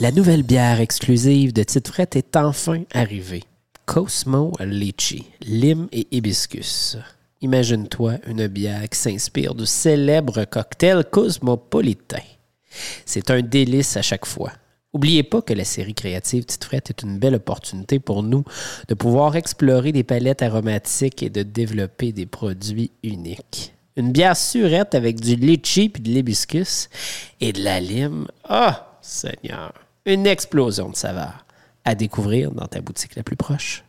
La nouvelle bière exclusive de Tite Frette est enfin arrivée. Cosmo Litchi, lime et hibiscus. Imagine-toi une bière qui s'inspire du célèbre cocktail cosmopolitain. C'est un délice à chaque fois. N'oubliez pas que la série créative Tite Frette est une belle opportunité pour nous de pouvoir explorer des palettes aromatiques et de développer des produits uniques. Une bière surette avec du litchi puis de l'hibiscus et de la lime. Ah, Seigneur! Une explosion de saveurs à découvrir dans ta boutique la plus proche.